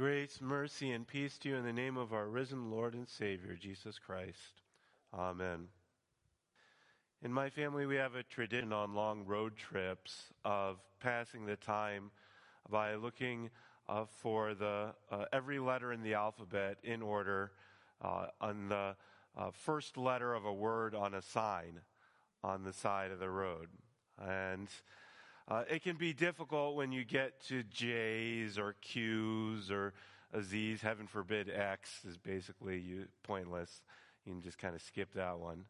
Grace, mercy, and peace to you in the name of our risen Lord and Savior, Jesus Christ. Amen. In my family, we have a tradition on long road trips of passing the time by looking uh, for the uh, every letter in the alphabet in order uh, on the uh, first letter of a word on a sign on the side of the road. And uh, it can be difficult when you get to J's or Q's or Z's. Heaven forbid X is basically you, pointless. You can just kind of skip that one.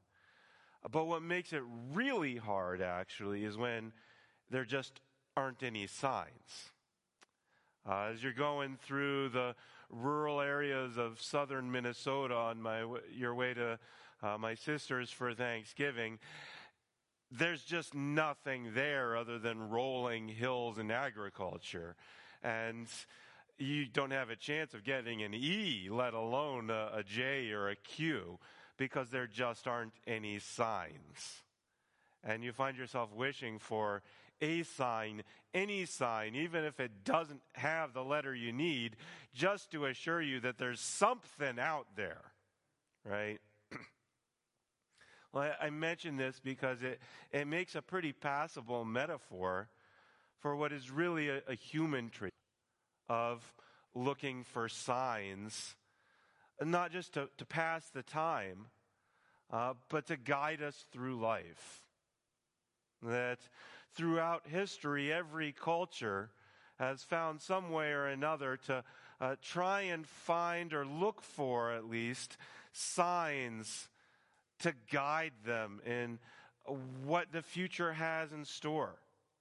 But what makes it really hard, actually, is when there just aren't any signs. Uh, as you're going through the rural areas of southern Minnesota on my, your way to uh, my sister's for Thanksgiving, there's just nothing there other than rolling hills and agriculture. And you don't have a chance of getting an E, let alone a, a J or a Q, because there just aren't any signs. And you find yourself wishing for a sign, any sign, even if it doesn't have the letter you need, just to assure you that there's something out there, right? Well, I, I mention this because it, it makes a pretty passable metaphor for what is really a, a human trait of looking for signs, not just to, to pass the time, uh, but to guide us through life. That throughout history, every culture has found some way or another to uh, try and find or look for at least signs to guide them in what the future has in store.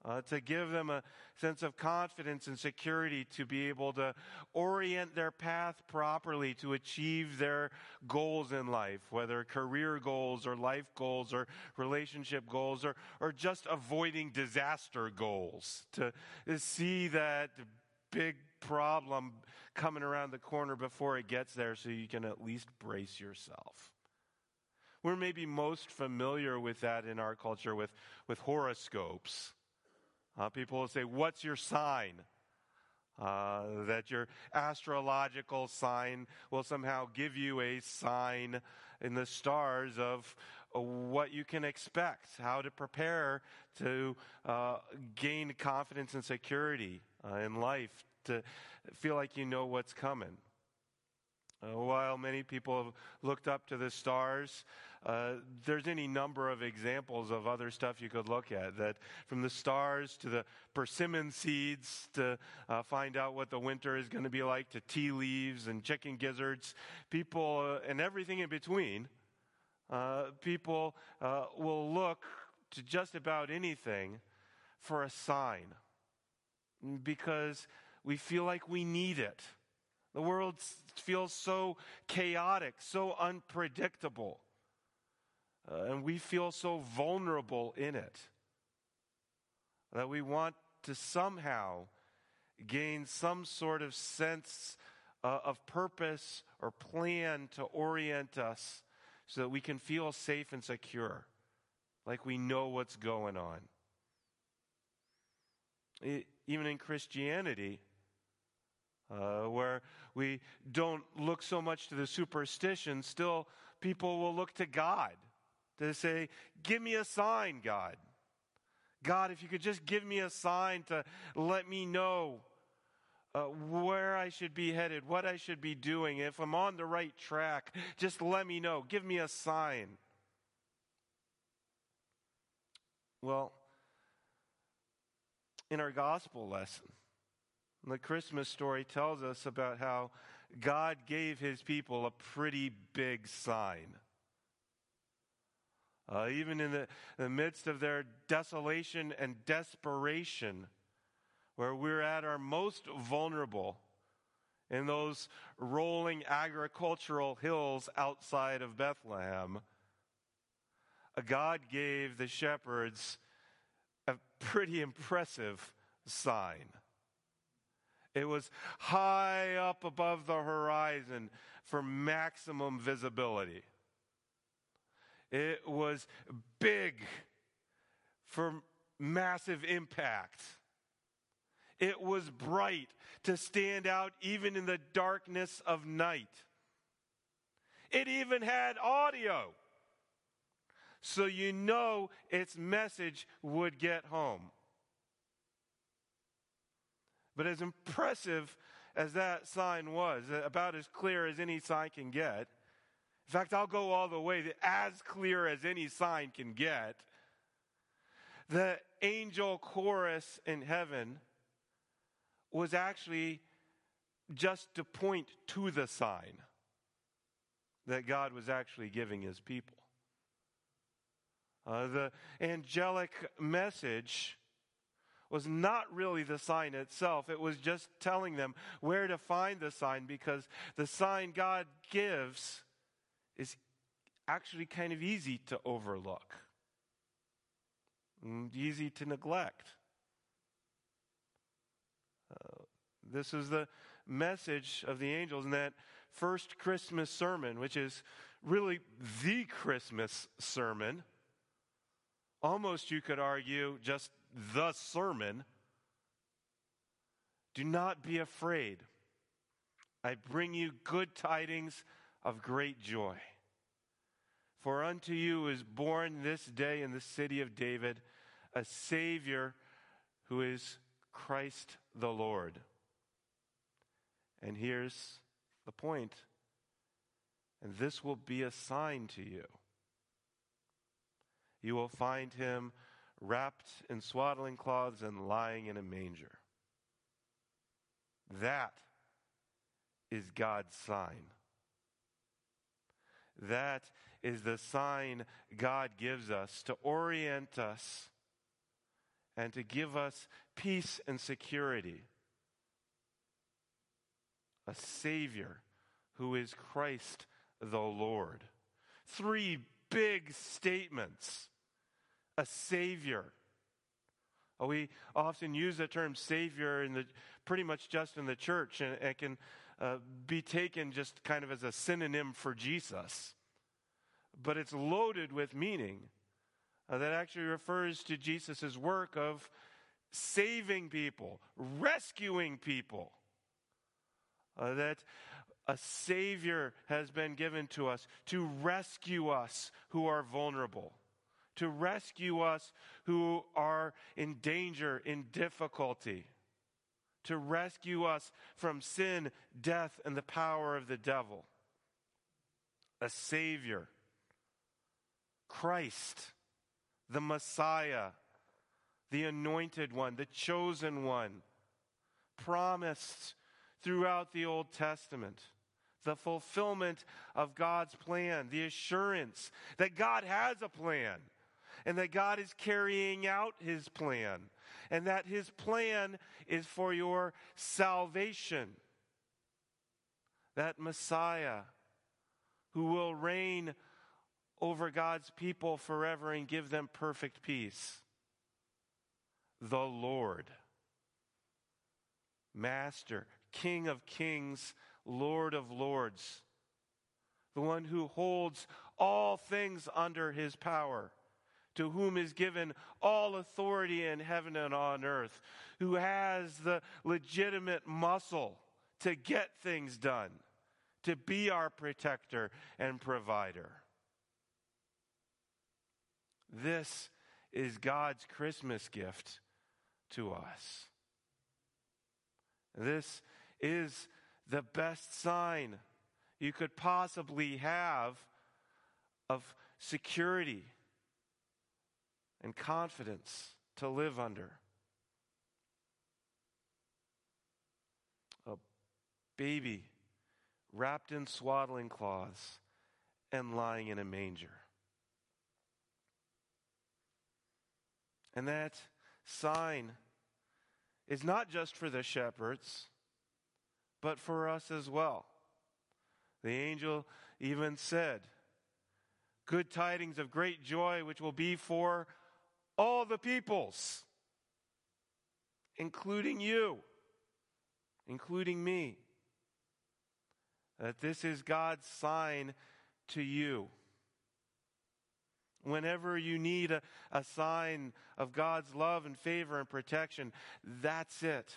Uh, to give them a sense of confidence and security to be able to orient their path properly to achieve their goals in life, whether career goals or life goals or relationship goals or, or just avoiding disaster goals. To, to see that big problem coming around the corner before it gets there so you can at least brace yourself. We're maybe most familiar with that in our culture with, with horoscopes. Uh, people will say, What's your sign? Uh, that your astrological sign will somehow give you a sign in the stars of uh, what you can expect, how to prepare to uh, gain confidence and security uh, in life, to feel like you know what's coming. Uh, while many people have looked up to the stars, uh, there's any number of examples of other stuff you could look at. That from the stars to the persimmon seeds to uh, find out what the winter is going to be like to tea leaves and chicken gizzards, people uh, and everything in between. Uh, people uh, will look to just about anything for a sign because we feel like we need it. The world feels so chaotic, so unpredictable. Uh, and we feel so vulnerable in it that we want to somehow gain some sort of sense uh, of purpose or plan to orient us so that we can feel safe and secure, like we know what's going on. It, even in Christianity, uh, where we don't look so much to the superstition, still people will look to God to say, Give me a sign, God. God, if you could just give me a sign to let me know uh, where I should be headed, what I should be doing, if I'm on the right track, just let me know. Give me a sign. Well, in our gospel lesson, the Christmas story tells us about how God gave his people a pretty big sign. Uh, even in the, the midst of their desolation and desperation, where we're at our most vulnerable in those rolling agricultural hills outside of Bethlehem, God gave the shepherds a pretty impressive sign. It was high up above the horizon for maximum visibility. It was big for massive impact. It was bright to stand out even in the darkness of night. It even had audio. So you know its message would get home. But as impressive as that sign was, about as clear as any sign can get, in fact, I'll go all the way, as clear as any sign can get, the angel chorus in heaven was actually just to point to the sign that God was actually giving his people. Uh, the angelic message was not really the sign itself. It was just telling them where to find the sign because the sign God gives is actually kind of easy to overlook, easy to neglect. Uh, this is the message of the angels in that first Christmas sermon, which is really the Christmas sermon. Almost, you could argue, just the sermon. Do not be afraid. I bring you good tidings of great joy. For unto you is born this day in the city of David a Savior who is Christ the Lord. And here's the point. And this will be a sign to you. You will find him wrapped in swaddling cloths and lying in a manger. That is God's sign. That is the sign God gives us to orient us and to give us peace and security. A Savior who is Christ the Lord. Three big statements. A Savior. We often use the term Savior in the, pretty much just in the church, and it can uh, be taken just kind of as a synonym for Jesus. But it's loaded with meaning uh, that actually refers to Jesus' work of saving people, rescuing people. Uh, that a Savior has been given to us to rescue us who are vulnerable, to rescue us who are in danger, in difficulty, to rescue us from sin, death, and the power of the devil. A Savior, Christ the Messiah, the anointed one, the chosen one, promised throughout the Old Testament. The fulfillment of God's plan, the assurance that God has a plan and that God is carrying out his plan and that his plan is for your salvation. That Messiah who will reign over God's people forever and give them perfect peace. The Lord, Master, King of kings, Lord of lords, the one who holds all things under his power, to whom is given all authority in heaven and on earth, who has the legitimate muscle to get things done, to be our protector and provider. This is God's Christmas gift to us. This is the best sign you could possibly have of security and confidence to live under. A baby wrapped in swaddling cloths and lying in a manger. And that sign is not just for the shepherds, but for us as well. The angel even said, Good tidings of great joy, which will be for all the peoples, including you, including me. That this is God's sign to you. Whenever you need a, a sign of God's love and favor and protection, that's it.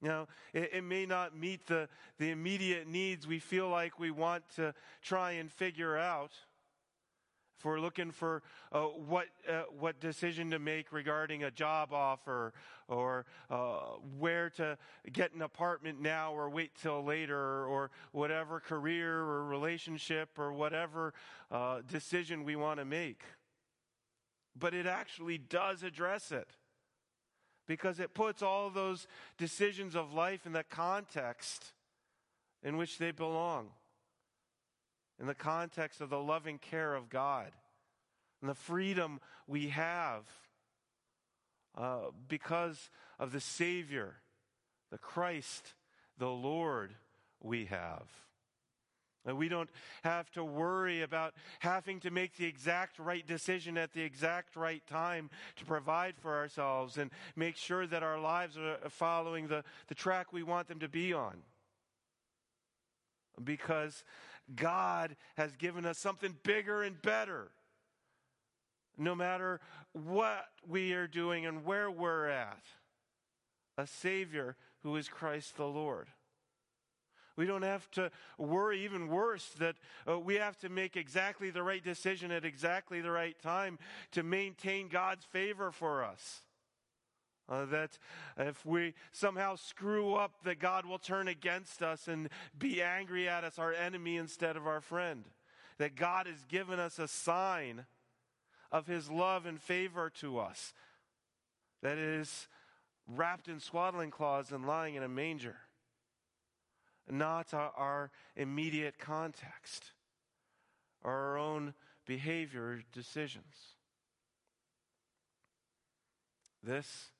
Now, it, it, may not meet the, the immediate needs we feel like we want to try and figure out. If we're looking for uh, what, uh, what decision to make regarding a job offer or uh, where to get an apartment now or wait till later or whatever career or relationship or whatever uh, decision we want to make. But it actually does address it because it puts all those decisions of life in the context in which they belong, in the context of the loving care of God and the freedom we have uh, because of the Savior, the Christ, the Lord we have. And we don't have to worry about having to make the exact right decision at the exact right time to provide for ourselves and make sure that our lives are following the, the track we want them to be on. Because God has given us something bigger and better. No matter what we are doing and where we're at, a Savior who is Christ the Lord. We don't have to worry, even worse, that uh, we have to make exactly the right decision at exactly the right time to maintain God's favor for us. Uh, that if we somehow screw up, that God will turn against us and be angry at us, our enemy instead of our friend. That God has given us a sign of his love and favor to us that is wrapped in swaddling cloths and lying in a manger not our, immediate context or our own behavior or decisions. This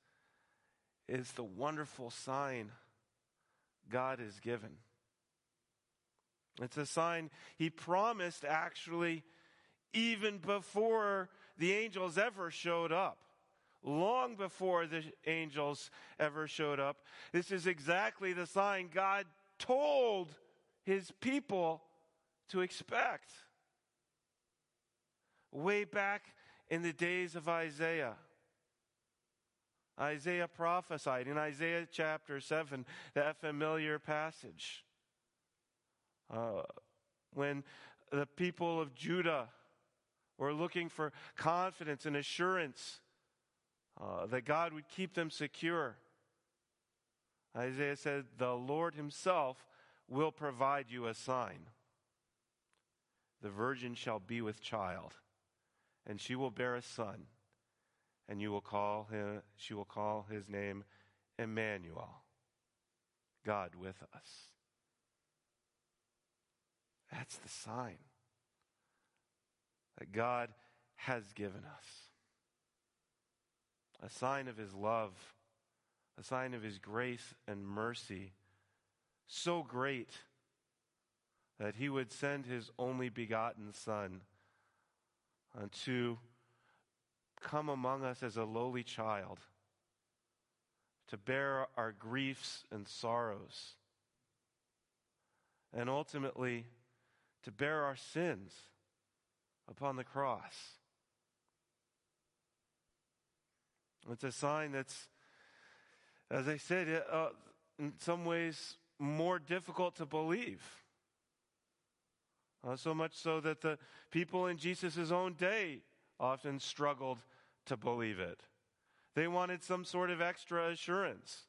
is the wonderful sign God has given. It's a sign He promised actually even before the angels ever showed up. Long before the angels ever showed up. This is exactly the sign God told his people to expect. Way back in the days of Isaiah. Isaiah prophesied in Isaiah chapter 7, that familiar passage. Uh, when the people of Judah were looking for confidence and assurance uh, that God would keep them secure. Isaiah said, The Lord Himself will provide you a sign. The virgin shall be with child, and she will bear a son, and you will call him, she will call his name Emmanuel, God with us. That's the sign that God has given us. A sign of his love a sign of his grace and mercy, so great that he would send his only begotten Son uh, to come among us as a lowly child, to bear our griefs and sorrows, and ultimately to bear our sins upon the cross. It's a sign that's as I said, uh, in some ways more difficult to believe. Uh, so much so that the people in Jesus' own day often struggled to believe it. They wanted some sort of extra assurance.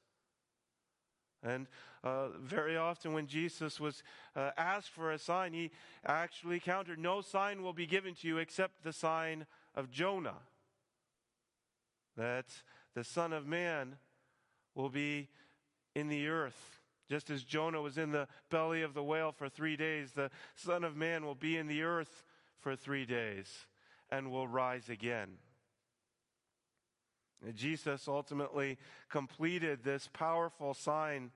And uh, very often, when Jesus was uh, asked for a sign, he actually countered, No sign will be given to you except the sign of Jonah. That the Son of Man will be in the earth. Just as Jonah was in the belly of the whale for three days, the Son of Man will be in the earth for three days and will rise again. Jesus ultimately completed this powerful sign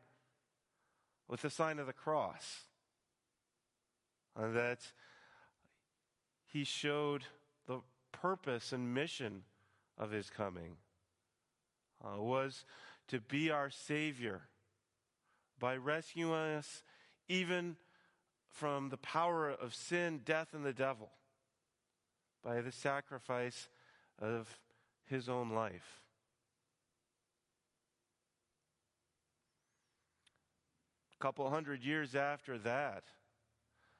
with the sign of the cross. That he showed the purpose and mission of his coming uh, was to be our Savior by rescuing us even from the power of sin, death, and the devil by the sacrifice of his own life. A couple hundred years after that,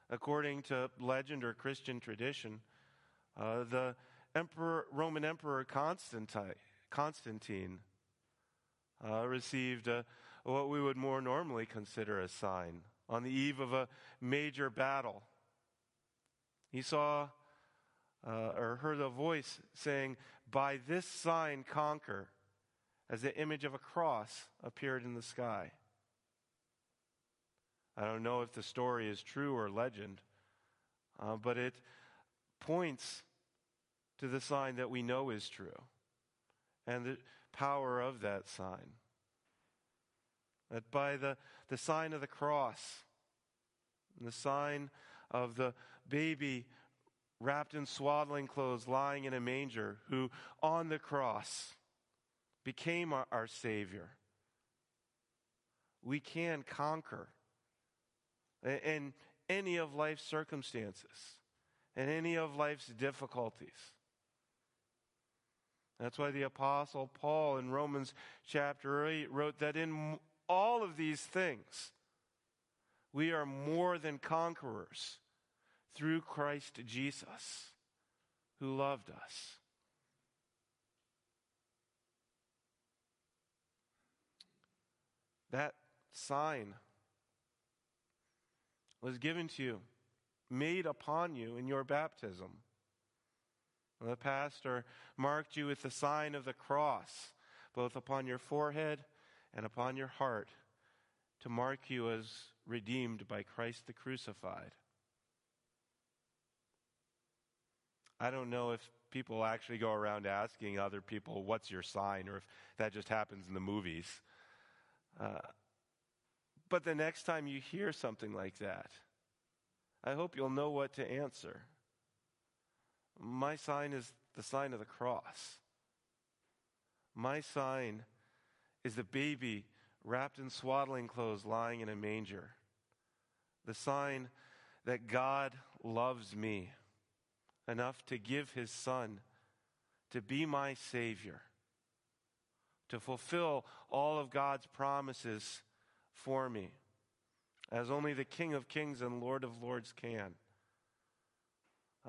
according to legend or Christian tradition, uh, the emperor, Roman Emperor Constantine, Constantine uh, received a, what we would more normally consider a sign on the eve of a major battle. He saw uh, or heard a voice saying, By this sign conquer, as the image of a cross appeared in the sky. I don't know if the story is true or legend, uh, but it points to the sign that we know is true and the power of that sign. That by the, the sign of the cross, the sign of the baby wrapped in swaddling clothes lying in a manger, who on the cross became our, our Savior, we can conquer in any of life's circumstances and any of life's difficulties. That's why the Apostle Paul in Romans chapter 8 wrote that in all of these things, we are more than conquerors through Christ Jesus, who loved us. That sign was given to you, made upon you in your baptism. The pastor marked you with the sign of the cross, both upon your forehead and upon your heart, to mark you as redeemed by Christ the crucified. I don't know if people actually go around asking other people, What's your sign? or if that just happens in the movies. Uh, but the next time you hear something like that, I hope you'll know what to answer. My sign is the sign of the cross. My sign is the baby wrapped in swaddling clothes lying in a manger. The sign that God loves me enough to give his son to be my Savior, to fulfill all of God's promises for me, as only the King of Kings and Lord of Lords can.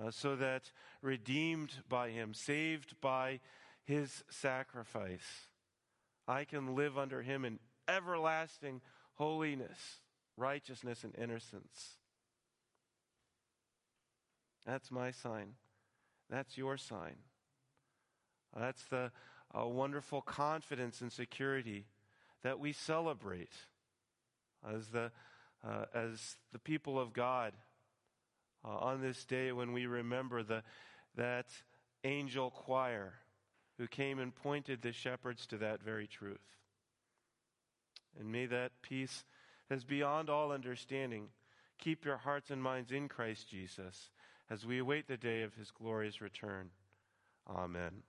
Uh, so that redeemed by him, saved by his sacrifice, I can live under him in everlasting holiness, righteousness, and innocence. That's my sign. That's your sign. That's the uh, wonderful confidence and security that we celebrate as the, uh, as the people of God uh, on this day when we remember the, that angel choir who came and pointed the shepherds to that very truth. And may that peace as beyond all understanding keep your hearts and minds in Christ Jesus as we await the day of his glorious return. Amen.